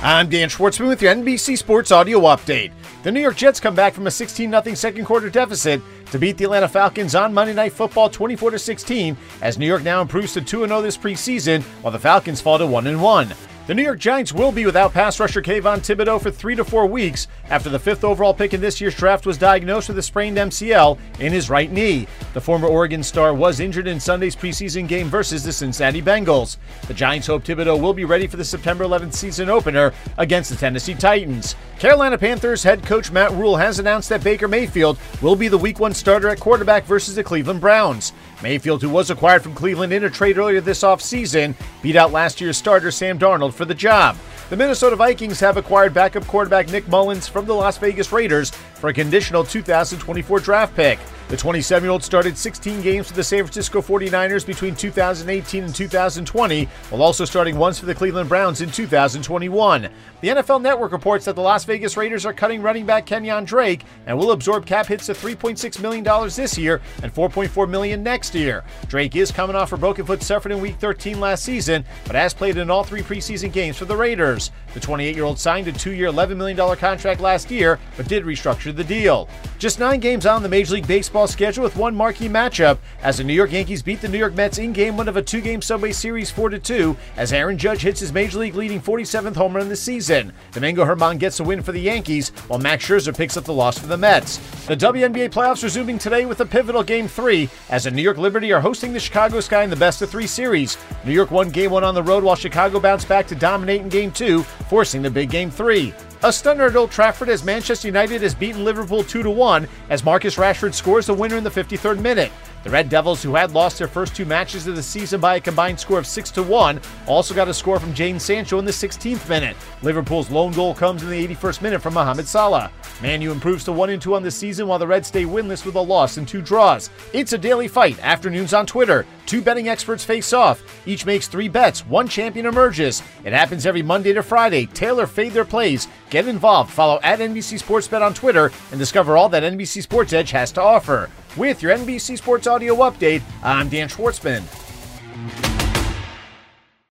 I'm Dan Schwartzman with your NBC Sports Audio Update. The New York Jets come back from a 16 0 second quarter deficit to beat the Atlanta Falcons on Monday Night Football 24 16 as New York now improves to 2 0 this preseason while the Falcons fall to 1 1. The New York Giants will be without pass rusher Kayvon Thibodeaux for three to four weeks after the fifth overall pick in this year's draft was diagnosed with a sprained MCL in his right knee. The former Oregon star was injured in Sunday's preseason game versus the Cincinnati Bengals. The Giants hope Thibodeaux will be ready for the September 11th season opener against the Tennessee Titans. Carolina Panthers head coach Matt Rhule has announced that Baker Mayfield will be the week one starter at quarterback versus the Cleveland Browns. Mayfield, who was acquired from Cleveland in a trade earlier this offseason, beat out last year's starter Sam Darnold for the job. The Minnesota Vikings have acquired backup quarterback Nick Mullens from the Las Vegas Raiders for a conditional 2024 draft pick. The 27 year old started 16 games for the San Francisco 49ers between 2018 and 2020, while also starting once for the Cleveland Browns in 2021. The NFL Network reports that the Las Vegas Raiders are cutting running back Kenyon Drake and will absorb cap hits of $3.6 million this year and 4.4 million next year. Drake is coming off a broken foot suffered in Week 13 last season, but has played in all three preseason games for the Raiders. The 28 year old signed a two year, $11 million contract last year, but did restructure the deal. Just nine games on the Major League Baseball schedule with one marquee matchup as the New York Yankees beat the New York Mets in game one of a two game Subway Series 4 2 as Aaron Judge hits his Major League leading 47th home run this season. Domingo German gets a win for the Yankees, while Max Scherzer picks up the loss for the Mets. The WNBA playoffs resuming today with a pivotal Game 3 as the New York Liberty are hosting the Chicago Sky in the best of three series. New York won Game 1 on the road while Chicago bounced back to dominate in Game 2, forcing the big Game 3. A stunner at Old Trafford as Manchester United has beaten Liverpool 2 1 as Marcus Rashford scores the winner in the 53rd minute. The Red Devils, who had lost their first two matches of the season by a combined score of 6 to 1, also got a score from Jadon Sancho in the 16th minute. Liverpool's lone goal comes in the 81st minute from Mohamed Salah. Manu improves to 1 2 on the season while the Reds stay winless with a loss and two draws. It's a daily fight, afternoons on Twitter. Two betting experts face off. Each makes three bets, one champion emerges. It happens every Monday to Friday. Taylor fade their plays. Get involved. Follow at NBC Sports Bet on Twitter and discover all that NBC Sports Edge has to offer. With your NBC Sports Audio update, I'm Dan Schwartzman.